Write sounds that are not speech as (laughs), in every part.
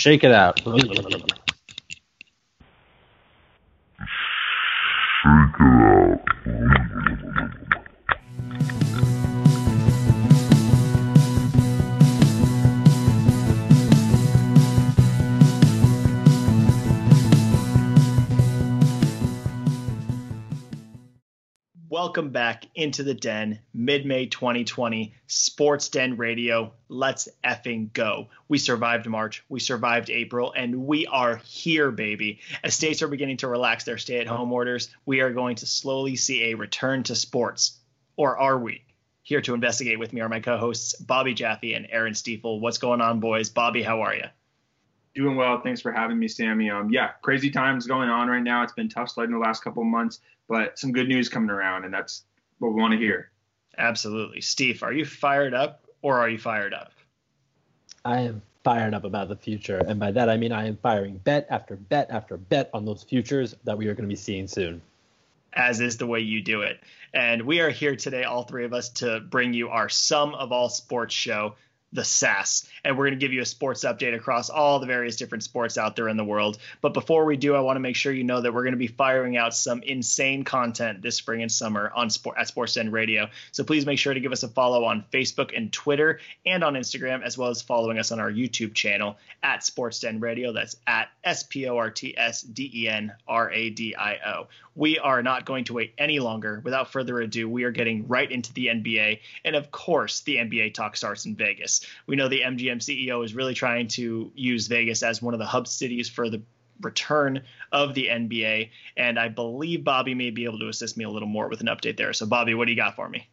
Shake it out. Welcome back into the den, mid May 2020, Sports Den Radio. Let's effing go. We survived March, we survived April, and we are here, baby. As states are beginning to relax their stay at home orders, we are going to slowly see a return to sports. Or are we? Here to investigate with me are my co hosts, Bobby Jaffe and Aaron Stiefel. What's going on, boys? Bobby, how are you? Doing well. Thanks for having me, Sammy. Um, yeah, crazy times going on right now. It's been tough sledding the last couple of months, but some good news coming around, and that's what we want to hear. Absolutely. Steve, are you fired up or are you fired up? I am fired up about the future. And by that, I mean I am firing bet after bet after bet on those futures that we are going to be seeing soon. As is the way you do it. And we are here today, all three of us, to bring you our Sum of All Sports show the SAS. And we're going to give you a sports update across all the various different sports out there in the world. But before we do, I want to make sure you know that we're going to be firing out some insane content this spring and summer on sport at Sports Den Radio. So please make sure to give us a follow on Facebook and Twitter and on Instagram, as well as following us on our YouTube channel at Sports Den Radio. That's at S P O R T S D E N R A D I O. We are not going to wait any longer. Without further ado, we are getting right into the NBA. And of course, the NBA talk starts in Vegas. We know the MGM CEO is really trying to use Vegas as one of the hub cities for the return of the NBA. And I believe Bobby may be able to assist me a little more with an update there. So, Bobby, what do you got for me?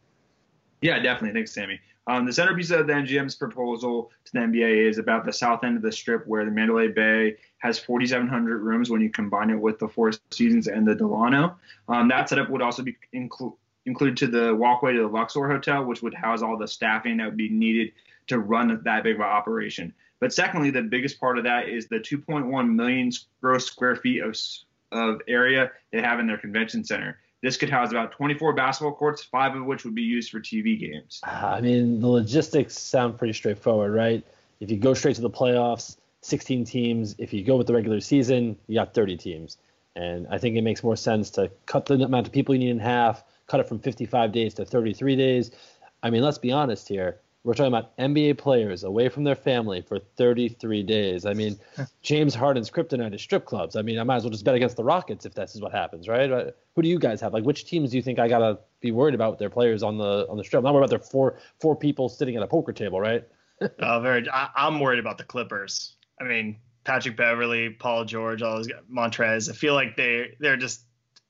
Yeah, definitely. Thanks, Sammy. Um, the centerpiece of the MGM's proposal to the NBA is about the south end of the strip where the Mandalay Bay has 4,700 rooms when you combine it with the Four Seasons and the Delano. Um, that setup would also be inclu- included to the walkway to the Luxor Hotel, which would house all the staffing that would be needed to run that big of an operation. But secondly, the biggest part of that is the 2.1 million gross square feet of, of area they have in their convention center. This could house about 24 basketball courts, five of which would be used for TV games. Uh, I mean, the logistics sound pretty straightforward, right? If you go straight to the playoffs, 16 teams. If you go with the regular season, you got 30 teams. And I think it makes more sense to cut the amount of people you need in half, cut it from 55 days to 33 days. I mean, let's be honest here. We're talking about NBA players away from their family for 33 days. I mean, (laughs) James Harden's kryptonite is strip clubs. I mean, I might as well just bet against the Rockets if this is what happens, right? Uh, who do you guys have? Like, which teams do you think I gotta be worried about with their players on the on the strip? I'm not worried about their four four people sitting at a poker table, right? (laughs) oh, very. I, I'm worried about the Clippers. I mean, Patrick Beverley, Paul George, all those guys, Montrez. I feel like they they're just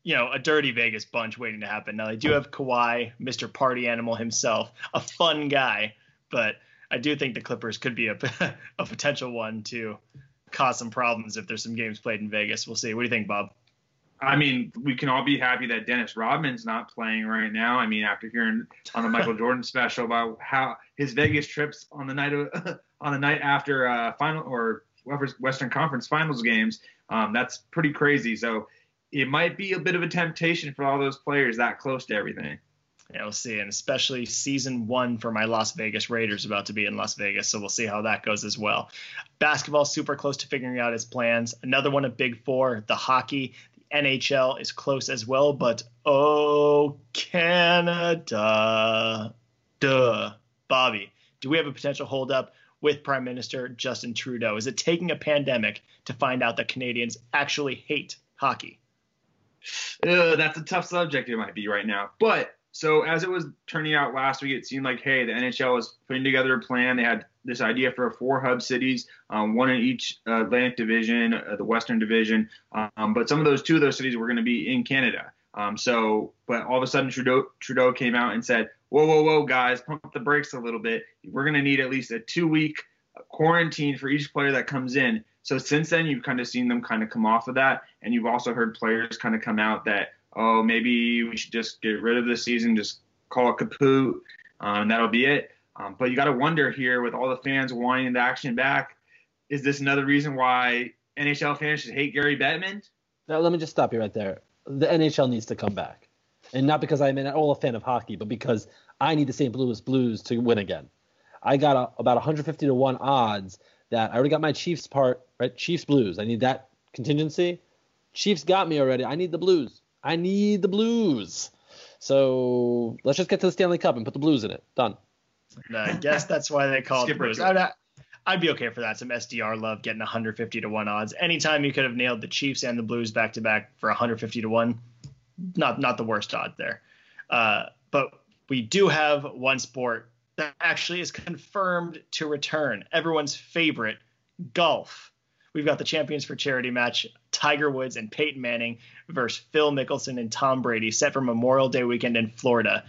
you know a dirty Vegas bunch waiting to happen. Now they do have Kawhi, Mr. Party Animal himself, a fun guy, but I do think the Clippers could be a (laughs) a potential one to cause some problems if there's some games played in Vegas. We'll see. What do you think, Bob? I mean, we can all be happy that Dennis Rodman's not playing right now. I mean, after hearing on the Michael (laughs) Jordan special about how his Vegas trips on the night of (laughs) on the night after uh, final or Western Conference Finals games, um, that's pretty crazy. So it might be a bit of a temptation for all those players that close to everything. We'll see, and especially season one for my Las Vegas Raiders about to be in Las Vegas, so we'll see how that goes as well. Basketball super close to figuring out its plans. Another one of Big Four, the hockey. The NHL is close as well, but oh, Canada. Duh. Bobby, do we have a potential holdup with Prime Minister Justin Trudeau? Is it taking a pandemic to find out that Canadians actually hate hockey? Uh, that's a tough subject it might be right now. But so as it was turning out last week, it seemed like, hey, the NHL was putting together a plan. They had this idea for four hub cities, um, one in each Atlantic Division, uh, the Western Division. Um, but some of those two of those cities were going to be in Canada. Um, so, but all of a sudden Trudeau Trudeau came out and said, "Whoa, whoa, whoa, guys, pump the brakes a little bit. We're going to need at least a two-week quarantine for each player that comes in." So since then, you've kind of seen them kind of come off of that, and you've also heard players kind of come out that, oh, maybe we should just get rid of the season, just call it kaput, um, and that'll be it. Um, but you got to wonder here with all the fans wanting the action back, is this another reason why NHL fans should hate Gary Bettman? Now, let me just stop you right there. The NHL needs to come back. And not because I'm at all a fan of hockey, but because I need the St. Louis Blues to win again. I got a, about 150 to 1 odds that I already got my Chiefs part right? Chiefs Blues. I need that contingency. Chiefs got me already. I need the Blues. I need the Blues. So let's just get to the Stanley Cup and put the Blues in it. Done. I guess that's why they call it the Blues. I'd, I'd be okay for that. Some SDR love getting 150 to one odds. Anytime you could have nailed the Chiefs and the Blues back to back for 150 to one, not not the worst odds there. Uh, but we do have one sport that actually is confirmed to return. Everyone's favorite, golf. We've got the Champions for Charity match, Tiger Woods and Peyton Manning versus Phil Mickelson and Tom Brady, set for Memorial Day weekend in Florida.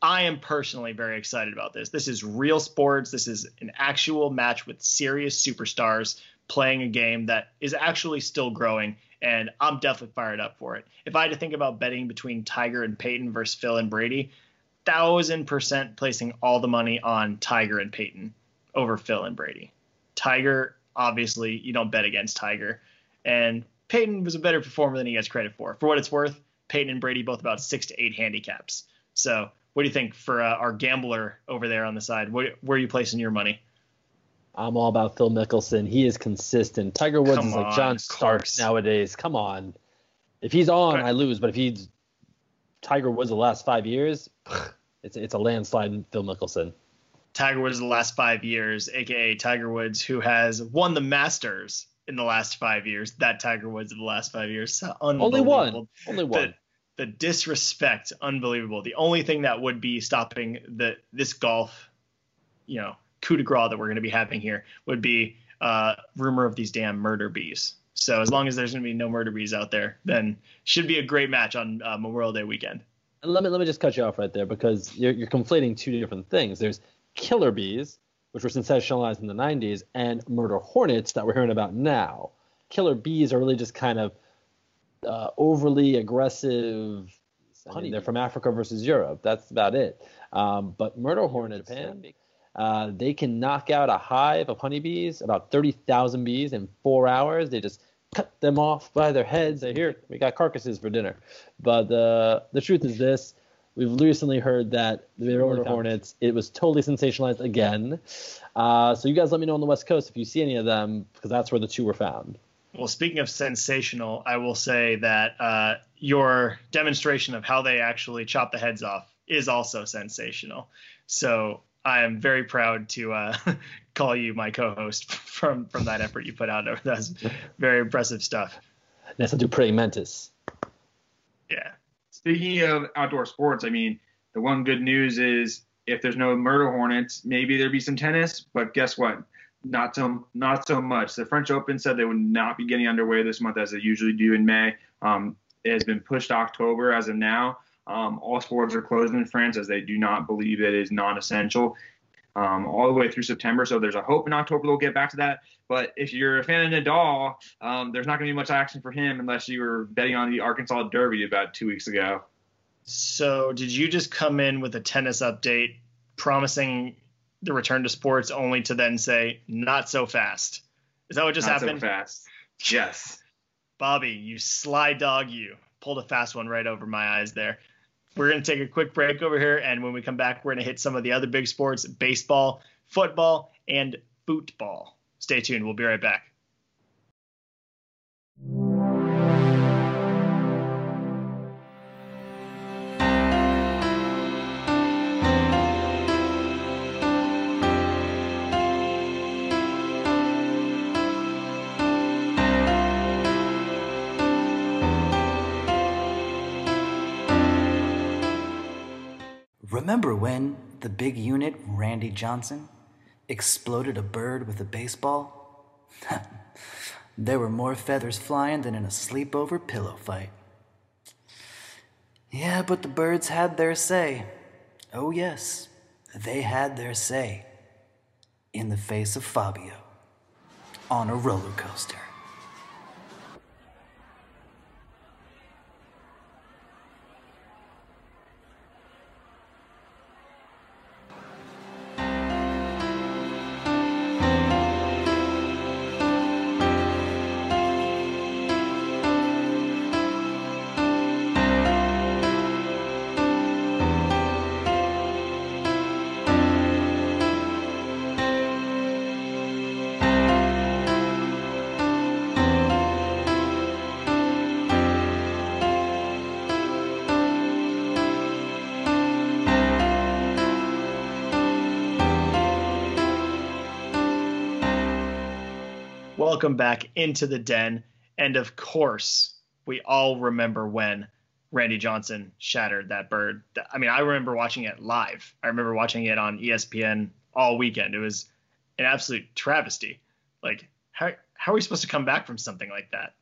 I am personally very excited about this. This is real sports. This is an actual match with serious superstars playing a game that is actually still growing, and I'm definitely fired up for it. If I had to think about betting between Tiger and Peyton versus Phil and Brady, thousand percent placing all the money on Tiger and Peyton over Phil and Brady. Tiger, obviously, you don't bet against Tiger, and Peyton was a better performer than he gets credit for. For what it's worth, Peyton and Brady both about six to eight handicaps. So, what do you think for uh, our gambler over there on the side? Where, where are you placing your money? I'm all about Phil Mickelson. He is consistent. Tiger Woods Come is like John Starks nowadays. Come on. If he's on, But- I lose. But if he's Tiger Woods the last five years, it's it's a landslide in Phil Mickelson. Tiger Woods the last five years, aka Tiger Woods, who has won the Masters in the last five years. That Tiger Woods in the last five years, Only one. Only one. The, the disrespect, unbelievable. The only thing that would be stopping the this golf, you know, coup de grace that we're going to be having here would be uh, rumor of these damn murder bees. So as long as there's going to be no murder bees out there, then should be a great match on uh, Memorial Day weekend. And let me let me just cut you off right there because you're, you're conflating two different things. There's killer bees, which were sensationalized in the 90s, and murder hornets that we're hearing about now. Killer bees are really just kind of uh, overly aggressive. I mean, they're from Africa versus Europe. That's about it. Um, but murder hornets, Japan, uh, they can knock out a hive of honeybees, about 30,000 bees in four hours. They just cut them off by their heads. They here we got carcasses for dinner. But uh, the truth is this: we've recently heard that the murder hornets it was totally sensationalized again. Uh, so you guys let me know on the West Coast if you see any of them because that's where the two were found. Well, speaking of sensational, I will say that uh, your demonstration of how they actually chop the heads off is also sensational. So I am very proud to uh, (laughs) call you my co-host (laughs) from from that effort you put out. That's very impressive stuff. Nessa Dupre Mentis. Yeah. Speaking of outdoor sports, I mean, the one good news is if there's no murder hornets, maybe there'd be some tennis. But guess what? Not so not so much. The French Open said they would not be getting underway this month as they usually do in May. Um, it has been pushed October as of now. Um, all sports are closed in France as they do not believe it is non-essential. Um, all the way through September. So there's a hope in October they'll get back to that. But if you're a fan of Nadal, um, there's not going to be much action for him unless you were betting on the Arkansas Derby about two weeks ago. So did you just come in with a tennis update promising the return to sports only to then say not so fast? Is that what just happened? Not happened? so fast. Yes. (laughs) Bobby, you sly dog, you pulled a fast one right over my eyes there. We're going to take a quick break over here, and when we come back, we're going to hit some of the other big sports baseball, football, and football. Stay tuned. We'll be right back. Remember when the big unit, Randy Johnson, exploded a bird with a baseball? (laughs) there were more feathers flying than in a sleepover pillow fight. Yeah, but the birds had their say. Oh, yes, they had their say. In the face of Fabio. On a roller coaster. Welcome back into the den. And of course, we all remember when Randy Johnson shattered that bird. I mean, I remember watching it live. I remember watching it on ESPN all weekend. It was an absolute travesty. Like, how how are we supposed to come back from something like that?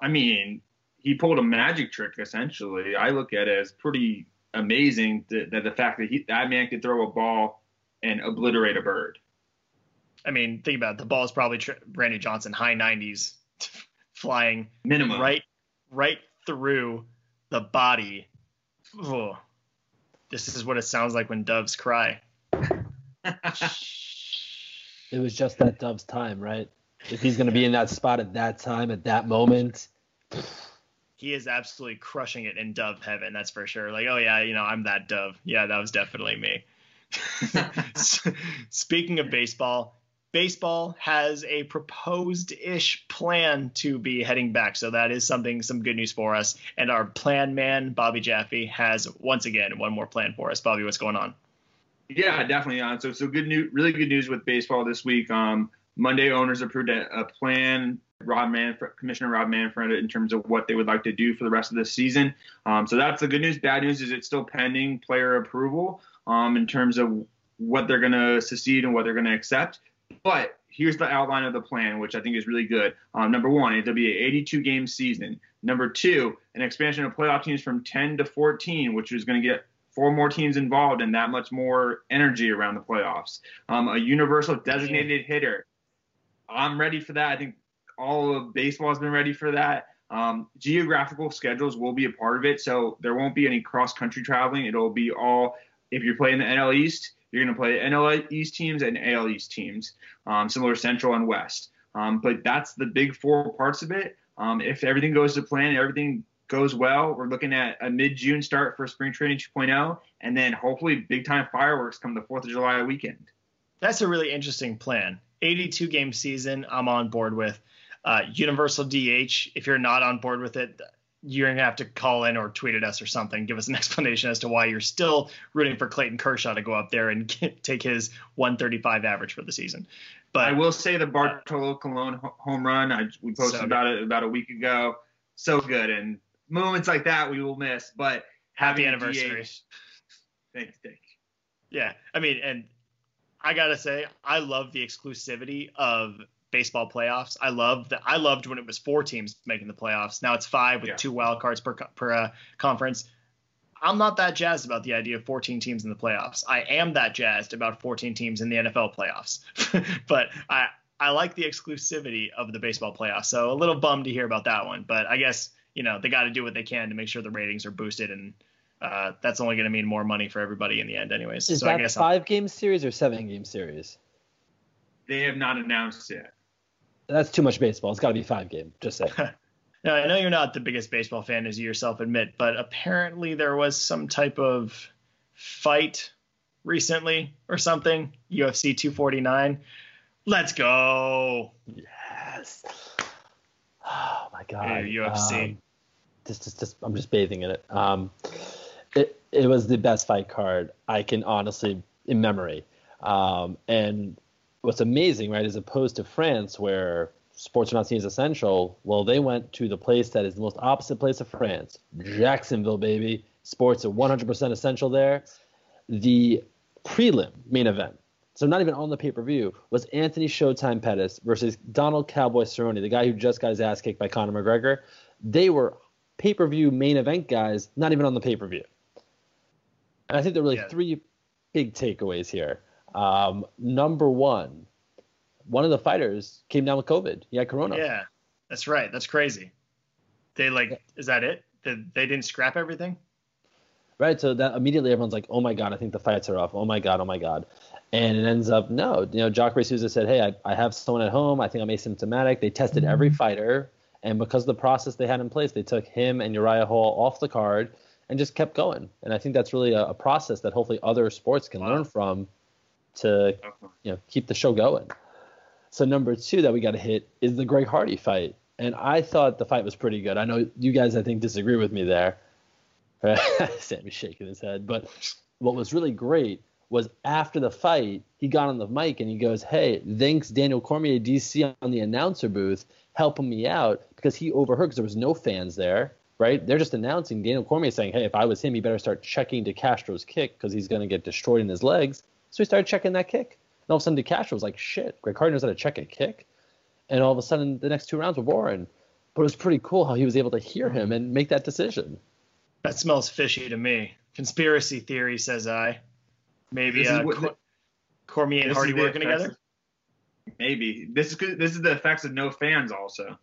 I mean, he pulled a magic trick essentially. I look at it as pretty amazing that, the fact that he, that man could throw a ball and obliterate a bird. I mean, think about it. The ball is probably tr- Randy Johnson high 90s (laughs) flying minimum right right through the body. Oh, this is what it sounds like when doves cry. (laughs) it was just that dove's time, right? If he's going to be in that spot at that time, at that moment. He is absolutely crushing it in dove heaven, that's for sure. Like, oh, yeah, you know, I'm that dove. Yeah, that was definitely me. (laughs) Speaking of baseball, baseball has a proposed ish plan to be heading back. So that is something, some good news for us. And our plan man, Bobby Jaffe, has once again one more plan for us. Bobby, what's going on? Yeah, definitely on. So, so good news, really good news with baseball this week. Um, Monday, owners approved a, a plan. Rob Manfred, Commissioner Rob Manfred, in terms of what they would like to do for the rest of the season. Um, so that's the good news. Bad news is it's still pending player approval um, in terms of what they're going to secede and what they're going to accept. But here's the outline of the plan, which I think is really good. Um, number one, it'll be an 82 game season. Number two, an expansion of playoff teams from 10 to 14, which is going to get four more teams involved and that much more energy around the playoffs. Um, a universal designated hitter. I'm ready for that. I think all of baseball has been ready for that. Um, geographical schedules will be a part of it, so there won't be any cross country traveling. It'll be all if you're playing the NL East, you're going to play NL East teams and AL East teams, um, similar Central and West. Um, but that's the big four parts of it. Um, if everything goes to plan, everything goes well, we're looking at a mid-June start for spring training 2.0, and then hopefully big-time fireworks come the 4th of July weekend. That's a really interesting plan. 82 game season, I'm on board with. Uh, Universal DH, if you're not on board with it, you're gonna have to call in or tweet at us or something. Give us an (laughs) explanation as to why you're still rooting for Clayton Kershaw to go up there and (laughs) get, take his 135 average for the season. But I will say the Bartolo Colon home run. I, we posted so about it about a week ago. So good, and moments like that we will miss. But happy anniversary. DH, thanks, thanks. Yeah, I mean, and I gotta say, I love the exclusivity of baseball playoffs. I love that. I loved when it was four teams making the playoffs. Now it's five with yeah. two wild cards per per uh, conference. I'm not that jazzed about the idea of 14 teams in the playoffs. I am that jazzed about 14 teams in the NFL playoffs. (laughs) but I I like the exclusivity of the baseball playoffs. So a little bummed to hear about that one. But I guess you know they got to do what they can to make sure the ratings are boosted and. Uh, that's only going to mean more money for everybody in the end, anyways. Is so that I guess 5 I'll... game series or seven game series? They have not announced yet that's too much baseball. It's got to be five game. Just say. (laughs) now, I know you're not the biggest baseball fan, as you yourself admit, but apparently there was some type of fight recently or something. UFC 249. Let's go. Yes. Oh my god. Hey, UFC. Um, just, just, just, I'm just bathing in it. Um, it, it was the best fight card I can honestly in memory. Um, and what's amazing, right, as opposed to France, where sports are not seen as essential, well, they went to the place that is the most opposite place of France, Jacksonville, baby. Sports are 100% essential there. The prelim main event, so not even on the pay per view, was Anthony Showtime Pettis versus Donald Cowboy Cerrone, the guy who just got his ass kicked by Conor McGregor. They were pay per view main event guys, not even on the pay per view. And I think there are really yeah. three big takeaways here. Um, number one, one of the fighters came down with COVID. He had corona. Yeah, that's right. That's crazy. They like, is that it? Did, they didn't scrap everything? Right. So that immediately everyone's like, oh my God, I think the fights are off. Oh my God, oh my God. And it ends up, no, you know, Jacare Souza said, hey, I, I have someone at home. I think I'm asymptomatic. They tested every mm-hmm. fighter. And because of the process they had in place, they took him and Uriah Hall off the card and just kept going. And I think that's really a, a process that hopefully other sports can wow. learn from to you know keep the show going. So number two that we got to hit is the Greg Hardy fight, and I thought the fight was pretty good. I know you guys I think disagree with me there. (laughs) Sammy's shaking his head, but what was really great was after the fight, he got on the mic and he goes, "Hey, thanks Daniel Cormier, DC, on the announcer booth, helping me out because he overheard because there was no fans there, right? They're just announcing Daniel Cormier saying, "Hey, if I was him, he better start checking DeCastro's kick because he's going to get destroyed in his legs." So he started checking that kick, and all of a sudden DeCastro was like, "Shit, Greg Hardy knows how to check a kick," and all of a sudden the next two rounds were boring. But it was pretty cool how he was able to hear him and make that decision. That smells fishy to me. Conspiracy theory, says I. Maybe uh, what, Cor- Cormier and Hardy working together. Maybe this is this is the effects of no fans also.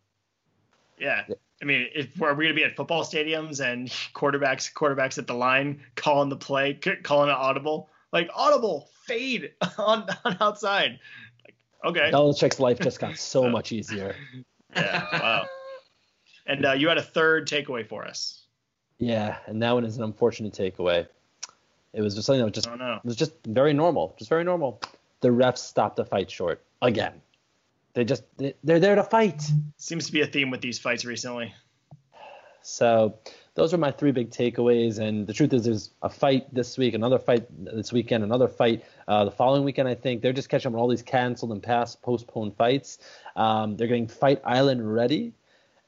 Yeah. I mean, if are we gonna be at football stadiums and quarterbacks quarterbacks at the line calling the play, calling it audible, like audible fade (laughs) on, on outside. Like, okay. Belichick's life just got (laughs) so much easier. Yeah. Wow. And uh, you had a third takeaway for us. Yeah, and that one is an unfortunate takeaway. It was just something that was just oh, no. it was just very normal, just very normal. The refs stopped the fight short again. They just they're there to fight. Seems to be a theme with these fights recently. So those are my three big takeaways. And the truth is, there's a fight this week, another fight this weekend, another fight uh, the following weekend. I think they're just catching up on all these canceled and past postponed fights. Um, they're getting Fight Island ready.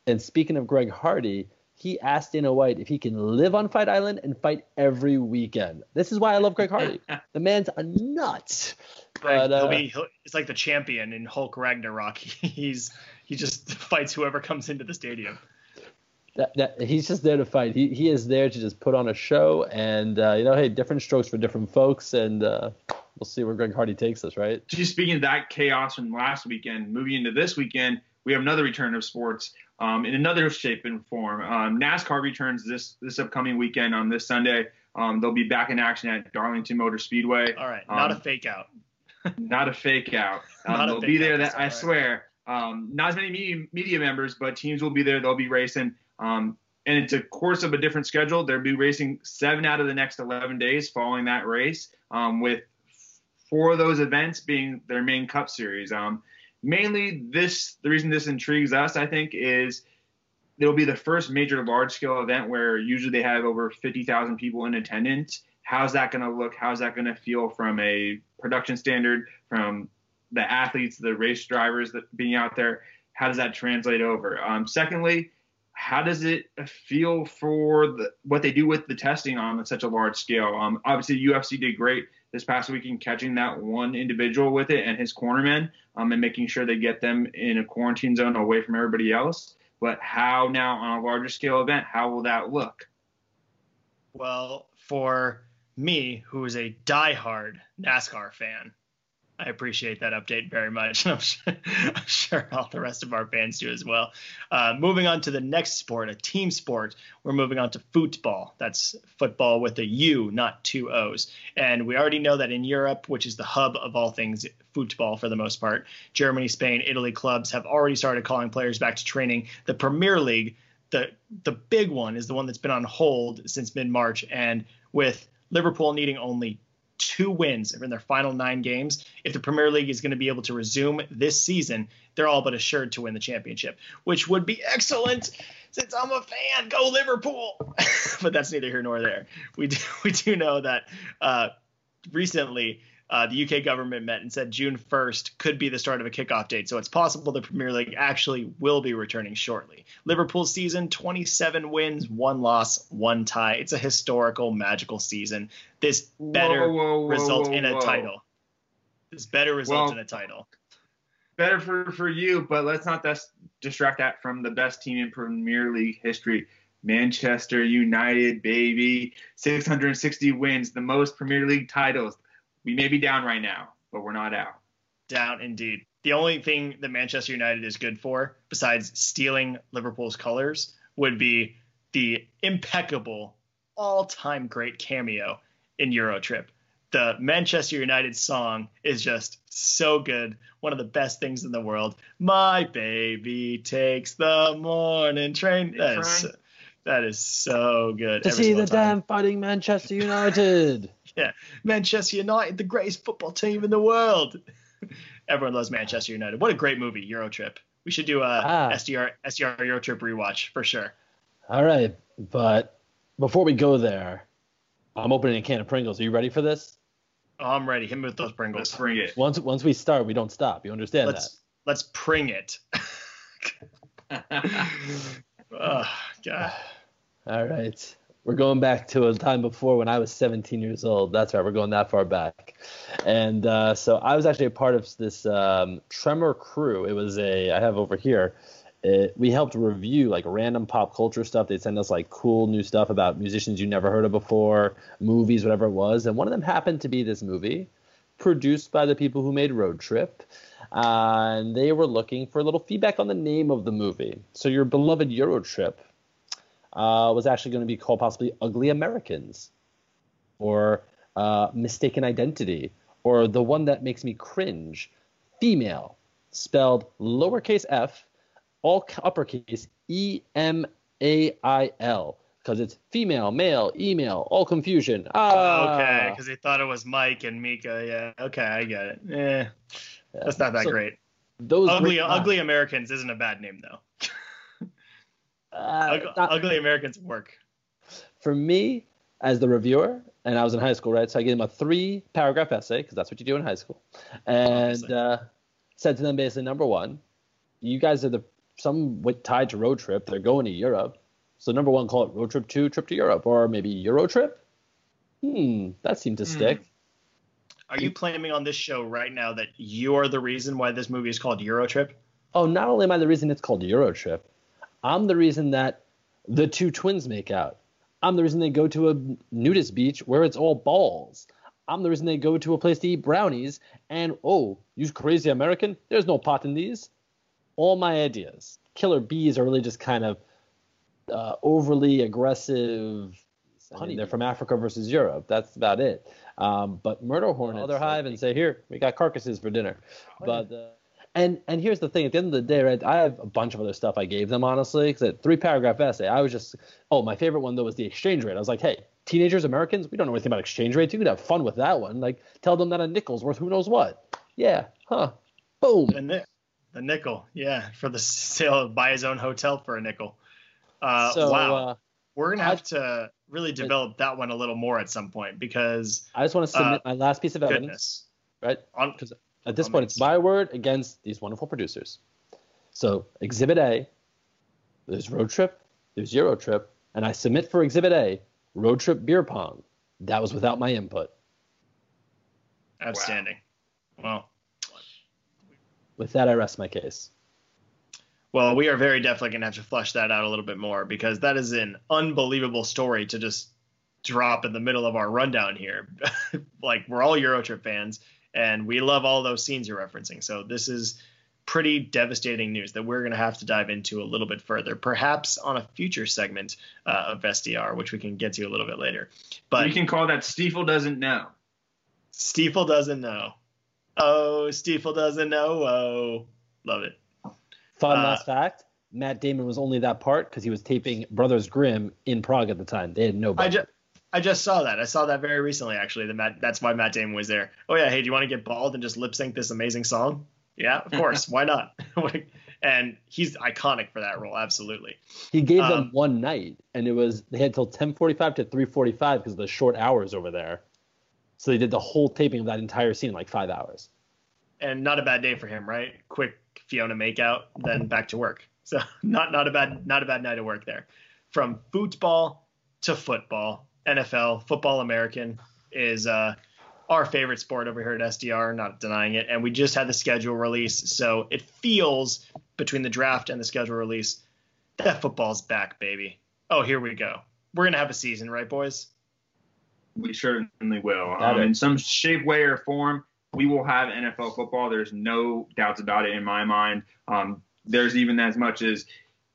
And speaking of Greg Hardy, he asked Dana White if he can live on Fight Island and fight every weekend. This is why I love Greg Hardy. (laughs) the man's a nut. But, uh, he'll be, he'll, it's like the champion in Hulk Ragnarok. (laughs) He's he just fights whoever comes into the stadium. That, that, he's just there to fight. He he is there to just put on a show, and uh, you know, hey, different strokes for different folks, and uh, we'll see where Greg Hardy takes us, right? Just speaking of that chaos from last weekend, moving into this weekend, we have another return of sports um, in another shape and form. Um, NASCAR returns this this upcoming weekend on this Sunday. Um, they'll be back in action at Darlington Motor Speedway. All right, not a um, fake out. (laughs) not a fake out. (laughs) Um, they'll be there. That I right. swear. Um, not as many media, media, members, but teams will be there. They'll be racing. And it's a course of a different schedule. They'll be racing seven out of the next 11 days following that race, with four of those events being their main Cup Series. Um, mainly this the reason this intrigues us i think is it'll be the first major large scale event where usually they have over 50,000 people in attendance how's that going to look how's that going to feel from a production standard from the athletes the race drivers that being out there how does that translate over um, secondly how does it feel for the, what they do with the testing on such a large scale um, obviously ufc did great this past weekend catching that one individual with it and his cornermen um, and making sure they get them in a quarantine zone away from everybody else. But how now on a larger scale event, how will that look? Well, for me, who is a diehard NASCAR fan, I appreciate that update very much. (laughs) I'm sure, all the rest of our fans do as well. Uh, moving on to the next sport, a team sport, we're moving on to football. That's football with a U, not two O's. And we already know that in Europe, which is the hub of all things football for the most part, Germany, Spain, Italy clubs have already started calling players back to training. The Premier League, the the big one, is the one that's been on hold since mid March, and with Liverpool needing only two wins in their final nine games. If the Premier League is going to be able to resume this season, they're all but assured to win the championship, which would be excellent since I'm a fan. Go Liverpool! (laughs) but that's neither here nor there. We do, (laughs) we do know that uh, recently uh, the UK government met and said June 1st could be the start of a kickoff date. So it's possible the Premier League actually will be returning shortly. Liverpool's season 27 wins, one loss, one tie. It's a historical, magical season. This better whoa, whoa, whoa, result in a title. This better result well, in a title. Better for, for you, but let's not dis- distract that from the best team in Premier League history. Manchester United, baby. 660 wins, the most Premier League titles we may be down right now, but we're not out. Down indeed. The only thing that Manchester United is good for, besides stealing Liverpool's colors, would be the impeccable, all time great cameo in Eurotrip. The Manchester United song is just so good. One of the best things in the world. My baby takes the morning train. That is, that is so good. To see the time. damn fighting Manchester United. (laughs) yeah, (laughs) Manchester United, the greatest football team in the world. (laughs) Everyone loves Manchester United. What a great movie, Euro Trip. We should do a ah. SDR SDR Euro Trip rewatch for sure. All right, but before we go there, I'm opening a can of Pringles. Are you ready for this? Oh, I'm ready. Hit me with those Let's Pringles. bring it. Once once we start, we don't stop. You understand Let's let's pring it. (laughs) oh, God. All right. We're going back to a time before when I was 17 years old. That's right. We're going that far back. And uh, so I was actually a part of this um, Tremor crew. It was a I have over here. It, we helped review like random pop culture stuff. They'd send us like cool new stuff about musicians you never heard of before, movies, whatever it was. And one of them happened to be this movie, produced by the people who made Road Trip. Uh, and they were looking for a little feedback on the name of the movie. So your beloved Euro Trip uh, was actually going to be called possibly Ugly Americans, or uh, Mistaken Identity, or the one that makes me cringe, Female, spelled lowercase f, all uppercase E M A I L, because it's female, male, email, all confusion. Ah, Okay, because he thought it was Mike and Mieke. Yeah. Okay, I get it. Eh, that's not that So great. Those Ugly, great- ugly Americans isn't a bad name though. Uh, Ug- not- ugly Americans work. for me as the reviewer, and I was in high school, right? So I gave them a three paragraph essay because that's what you do in high school, and uh, said to them basically, number one, you guys are the some with tied to road trip. They're going to Europe, so number one, call it road trip two, trip to Europe, or maybe Euro trip. Hmm, that seemed to Hmm. stick. Are you claiming on this show right now that you're the reason why this movie is called Euro Trip? Oh, not only am I the reason it's called Euro trip, I'm the reason that the two twins make out. I'm the reason they go to a nudist beach where it's all balls. I'm the reason they go to a place to eat brownies. And oh, you crazy American, there's no pot in these. All my ideas. Killer bees are really just kind of uh, overly aggressive. I mean, they're from Africa versus Europe. That's about it. Um, but murder hornets, other hive, and say, "Here, we got carcasses for dinner." But uh, and and here's the thing: at the end of the day, right? I have a bunch of other stuff I gave them, honestly, because that three paragraph essay, I was just, oh, my favorite one though was the exchange rate. I was like, hey, teenagers, Americans, we don't know anything about exchange rates. You could have fun with that one. Like, tell them that a nickel's worth who knows what. Yeah, huh? Boom. The, ni- the nickel, yeah, for the sale, of buy his own hotel for a nickel. Uh, so wow, uh, we're gonna I- have to really develop that one a little more at some point because I just want to submit uh, my last piece of evidence, goodness, right? on, Because at this Oh, point, nice. it's my word against these wonderful producers. So, Exhibit A, there's Road Trip, there's Euro Trip, and I submit for Exhibit A, Road Trip Beer Pong. That was without my input. outstanding. Well, With that, I rest my case. Well, we are very definitely going to have to flesh that out a little bit more because that is an unbelievable story to just drop in the middle of our rundown here. (laughs) like, we're all Eurotrip fans and we love all those scenes you're referencing. So, this is pretty devastating news that we're going to have to dive into a little bit further, perhaps on a future segment uh, of SDR, which we can get to a little bit later. But we can call that Stiefel doesn't know. Stiefel doesn't know. Oh, Stiefel doesn't know. Oh, love it. Fun Uh, last fact Matt Damon was only that part because he was taping Brothers Grimm in Prague at the time. They had no I budget. Just I just saw that. I saw that very recently, actually. That Matt, that's why Matt Damon was there. Oh yeah, hey, do you want to get bald and just lip sync this amazing song? Yeah, of course. (laughs) why not? (laughs) and he's iconic for that role, absolutely. He gave Um, them one night, and it was they had till 10:45 to 3:45 because of the short hours over there. So they did the whole taping of that entire scene in like five hours. And not a bad day for him, right? Quick Fiona makeout, then back to work. So (laughs) not not a bad not a bad night of work there. From football to football, NFL, football American is uh, our favorite sport over here at SDR, not denying it. And we just had the schedule release, so it feels between the draft and the schedule release that football's back, baby. Oh, here we go. We're gonna have a season, right, boys? We certainly will. Um, in some shape, way, or form, we will have NFL football. There's no doubts about it in my mind. Um, there's even as much as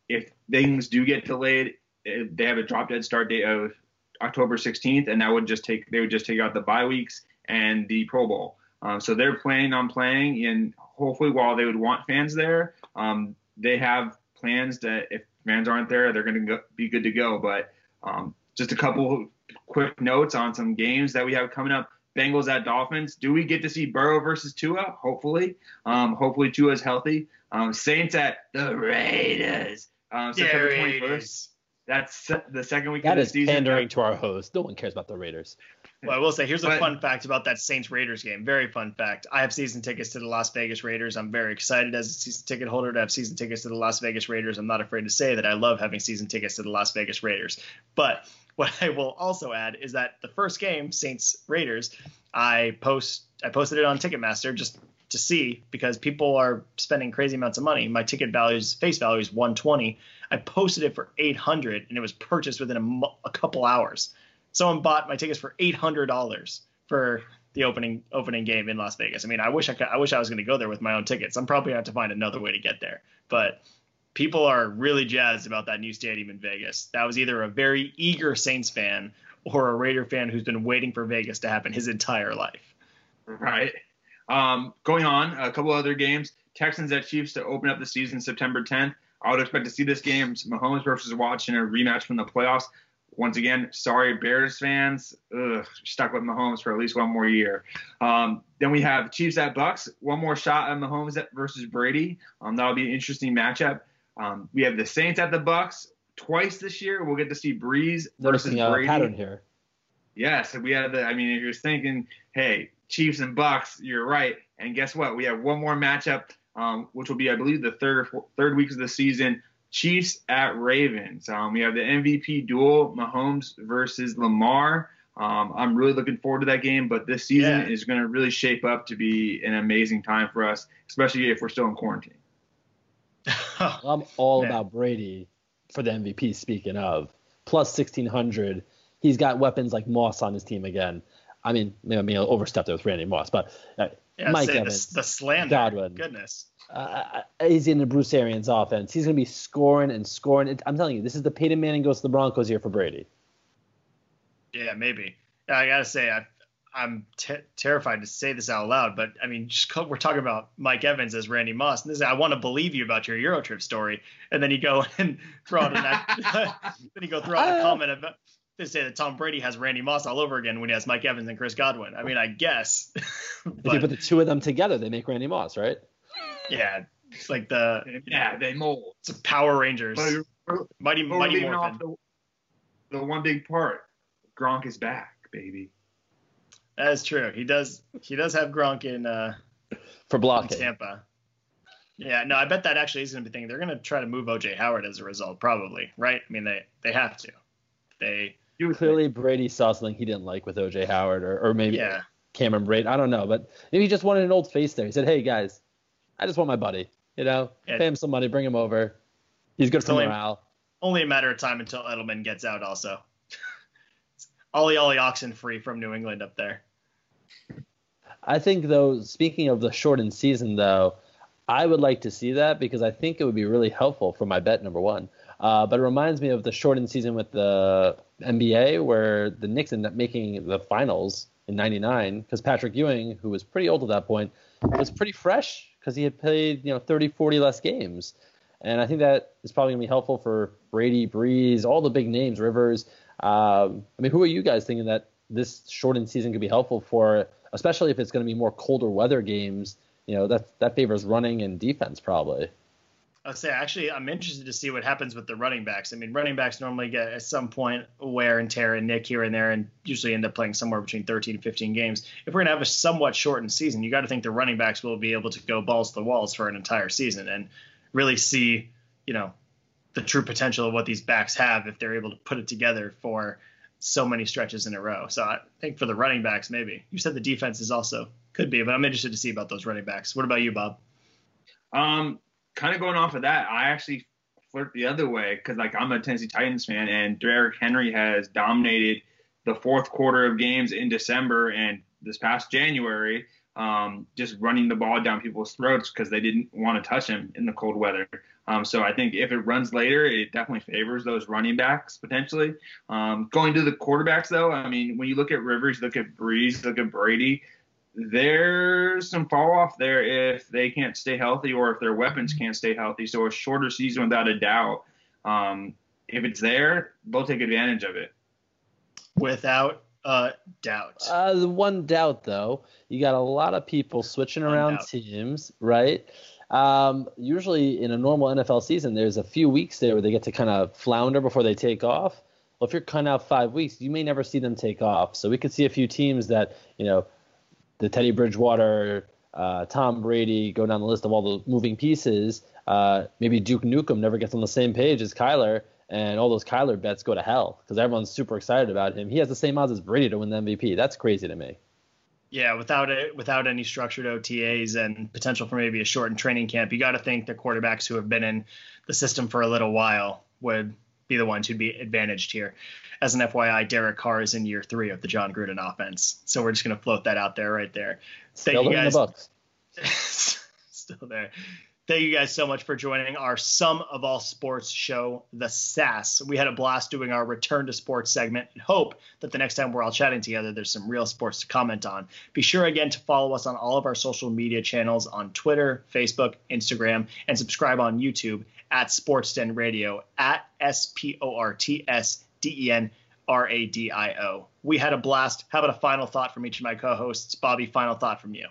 if things do get delayed, eh, they have a drop dead start date of October 16th, and that would just take they would just take out the bye weeks and the Pro Bowl. Um, so they're planning on playing, and hopefully, while they would want fans there, um, they have plans that if fans aren't there, they're going to be good to go. But um, just a couple quick notes on some games that we have coming up. Bengals at Dolphins. Do we get to see Burrow versus Tua? Hopefully. Um, hopefully Tua's healthy. Um, Saints at the Raiders. Um, September 21st. That's the second week That of the is season. pandering to our host. No one cares about the Raiders. Well, I will say, here's a but, fun fact about that Saints Raiders game. Very fun fact. I have season tickets to the Las Vegas Raiders. I'm very excited as a season ticket holder to have season tickets to the Las Vegas Raiders. I'm not afraid to say that I love having season tickets to the Las Vegas Raiders. But what I will also add is that the first game, Saints Raiders, I post I posted it on Ticketmaster just to see because people are spending crazy amounts of money. My ticket values face value is 120. I posted it for 800 and it was purchased within a, a couple hours. Someone bought my tickets for $800 for the opening opening game in Las Vegas. I mean, I wish I could, I wish I was going to go there with my own tickets. I'm probably going to have to find another way to get there. But people are really jazzed about that new stadium in Vegas. That was either a very eager Saints fan or a Raider fan who's been waiting for Vegas to happen his entire life. Right. Um, going on, a couple other games. Texans at Chiefs to open up the season September 10th. I would expect to see this game, Mahomes versus Watts, in a rematch from the playoffs. Once again, sorry Bears fans, ugh, stuck with Mahomes for at least one more year. Um, then we have Chiefs at Bucs, one more shot at Mahomes versus Brady. Um, that'll be an interesting matchup. Um, we have the Saints at the Bucs twice this year. We'll get to see Brees versus Noticing Brady. a pattern here. Yes, we have the. I mean, if you're thinking, hey, Chiefs and Bucs, you're right. And guess what? We have one more matchup, um, which will be, I believe, the third third week of the season. Chiefs at Ravens. Um, we have the MVP duel, Mahomes versus Lamar. Um, I'm really looking forward to that game, but this season yeah. is going to really shape up to be an amazing time for us, especially if we're still in quarantine. (laughs) I'm all yeah. about Brady for the MVP. Speaking of plus 1600, he's got weapons like Moss on his team again. I mean, maybe I mean, overstepped it with Randy Moss, but uh, yeah, Mike Evans, the, the slander, Godwin, goodness. Uh, he's in the Bruce Arians offense. He's going to be scoring and scoring. I'm telling you, this is the Peyton Manning goes to the Broncos year for Brady. Yeah, maybe. I gotta say, I, I'm t- terrified to say this out loud, but I mean, just we're talking about Mike Evans as Randy Moss. And this is, I want to believe you about your Euro trip story, and then you go (laughs) and throw out an (laughs) then you go throw out a comment about to say that Tom Brady has Randy Moss all over again when he has Mike Evans and Chris Godwin. I mean, I guess. but, (laughs) if you put the two of them together, they make Randy Moss, right? Yeah, it's like the yeah they mold. It's Power Rangers. But, mighty but Mighty Morphin. The, the one big part, Gronk is back, baby. That is true. He does. He does have Gronk in uh, for blocking Tampa. Yeah, no, I bet that actually is going to be thinking they're going to try to move OJ Howard as a result, probably, right? I mean, they they have to. They clearly Brady saw something he didn't like with OJ Howard or, or maybe yeah. Cameron Brate. I don't know, but maybe he just wanted an old face there. He said, "Hey guys, I just want my buddy. You know, yeah. pay him some money, bring him over. He's good for only, morale." Only a matter of time until Edelman gets out. Also, (laughs) Ollie Ollie oxen free from New England up there. I think though, speaking of the shortened season though, I would like to see that because I think it would be really helpful for my bet number one. Uh, but it reminds me of the shortened season with the NBA where the Knicks ended up making the finals in 99 because Patrick Ewing, who was pretty old at that point, was pretty fresh because he had played, you know, 30, 40 less games. And I think that is probably going to be helpful for Brady, Brees, all the big names, Rivers. Um, I mean, who are you guys thinking that this shortened season could be helpful for, especially if it's going to be more colder weather games? You know, that that favors running and defense probably. I'll say actually I'm interested to see what happens with the running backs. I mean, running backs normally get at some point wear and tear and nick here and there, and usually end up playing somewhere between 13 and 15 games. If we're gonna have a somewhat shortened season, you got to think the running backs will be able to go balls to the walls for an entire season and really see, you know, the true potential of what these backs have if they're able to put it together for so many stretches in a row. So I think for the running backs, maybe you said the defense is also could be, but I'm interested to see about those running backs. What about you, Bob? Um, kind of going off of that, I actually flirt the other way because like I'm a Tennessee Titans fan and Derrick Henry has dominated the fourth quarter of games in December and this past January, um, just running the ball down people's throats because they didn't want to touch him in the cold weather. Um, so I think if it runs later, it definitely favors those running backs potentially. Um, going to the quarterbacks though, I mean, when you look at Rivers, look at Brees, look at Brady, there's some fall off there if they can't stay healthy or if their weapons can't stay healthy. So a shorter season without a doubt. Um, if it's there, they'll take advantage of it. Without a doubt. Uh, the one doubt though, you got a lot of people switching around teams, right? Um, usually in a normal NFL season, there's a few weeks there where they get to kind of flounder before they take off. Well, if you're cutting out five weeks, you may never see them take off. So we could see a few teams that, you know, the Teddy Bridgewater, uh, Tom Brady, go down the list of all the moving pieces. Uh, maybe Duke Nukem never gets on the same page as Kyler, and all those Kyler bets go to hell because everyone's super excited about him. He has the same odds as Brady to win the MVP. That's crazy to me. Yeah, without it, without any structured OTAs and potential for maybe a shortened training camp, you got to think the quarterbacks who have been in the system for a little while would be the ones who'd be advantaged here. As an FYI, Derek Carr is in year three of the Jon Gruden offense, so we're just going to float that out there right there. Thank Still you guys. The (laughs) Still there. Thank you guys so much for joining our Sum of All Sports show, The SAS. We had a blast doing our return to sports segment and hope that the next time we're all chatting together, there's some real sports to comment on. Be sure again to follow us on all of our social media channels on Twitter, Facebook, Instagram, and subscribe on YouTube at Sportsden Radio at S P O R T S D E N R A D I O. We had a blast. How about a final thought from each of my co hosts? Bobby, final thought from you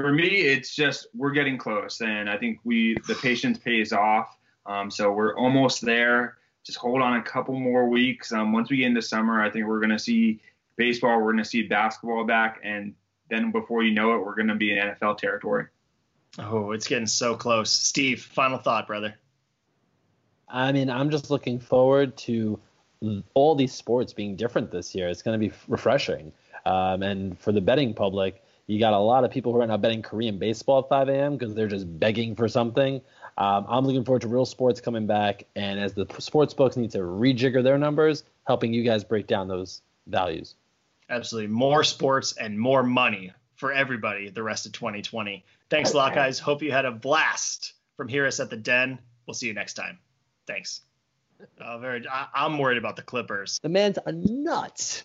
for me, it's just we're getting close, and I think we the patience pays off. Um, so we're almost there. Just hold on a couple more weeks. Um, once we get into summer, I think we're going to see baseball, we're going to see basketball back, and then before you know it, we're going to be in NFL territory. Oh, it's getting so close. Steve, final thought, brother. I mean, I'm just looking forward to all these sports being different this year. It's going to be refreshing. Um, and for the betting public, you got a lot of people who are now betting Korean baseball at 5 a.m. because they're just begging for something. Um, I'm looking forward to real sports coming back, and as the sports books need to rejigger their numbers, helping you guys break down those values. Absolutely, more sports and more money for everybody the rest of 2020. Thanks a lot, guys. Hope you had a blast from here us at the Den. We'll see you next time. Thanks. Uh, very. I, I'm worried about the Clippers. The man's a nut.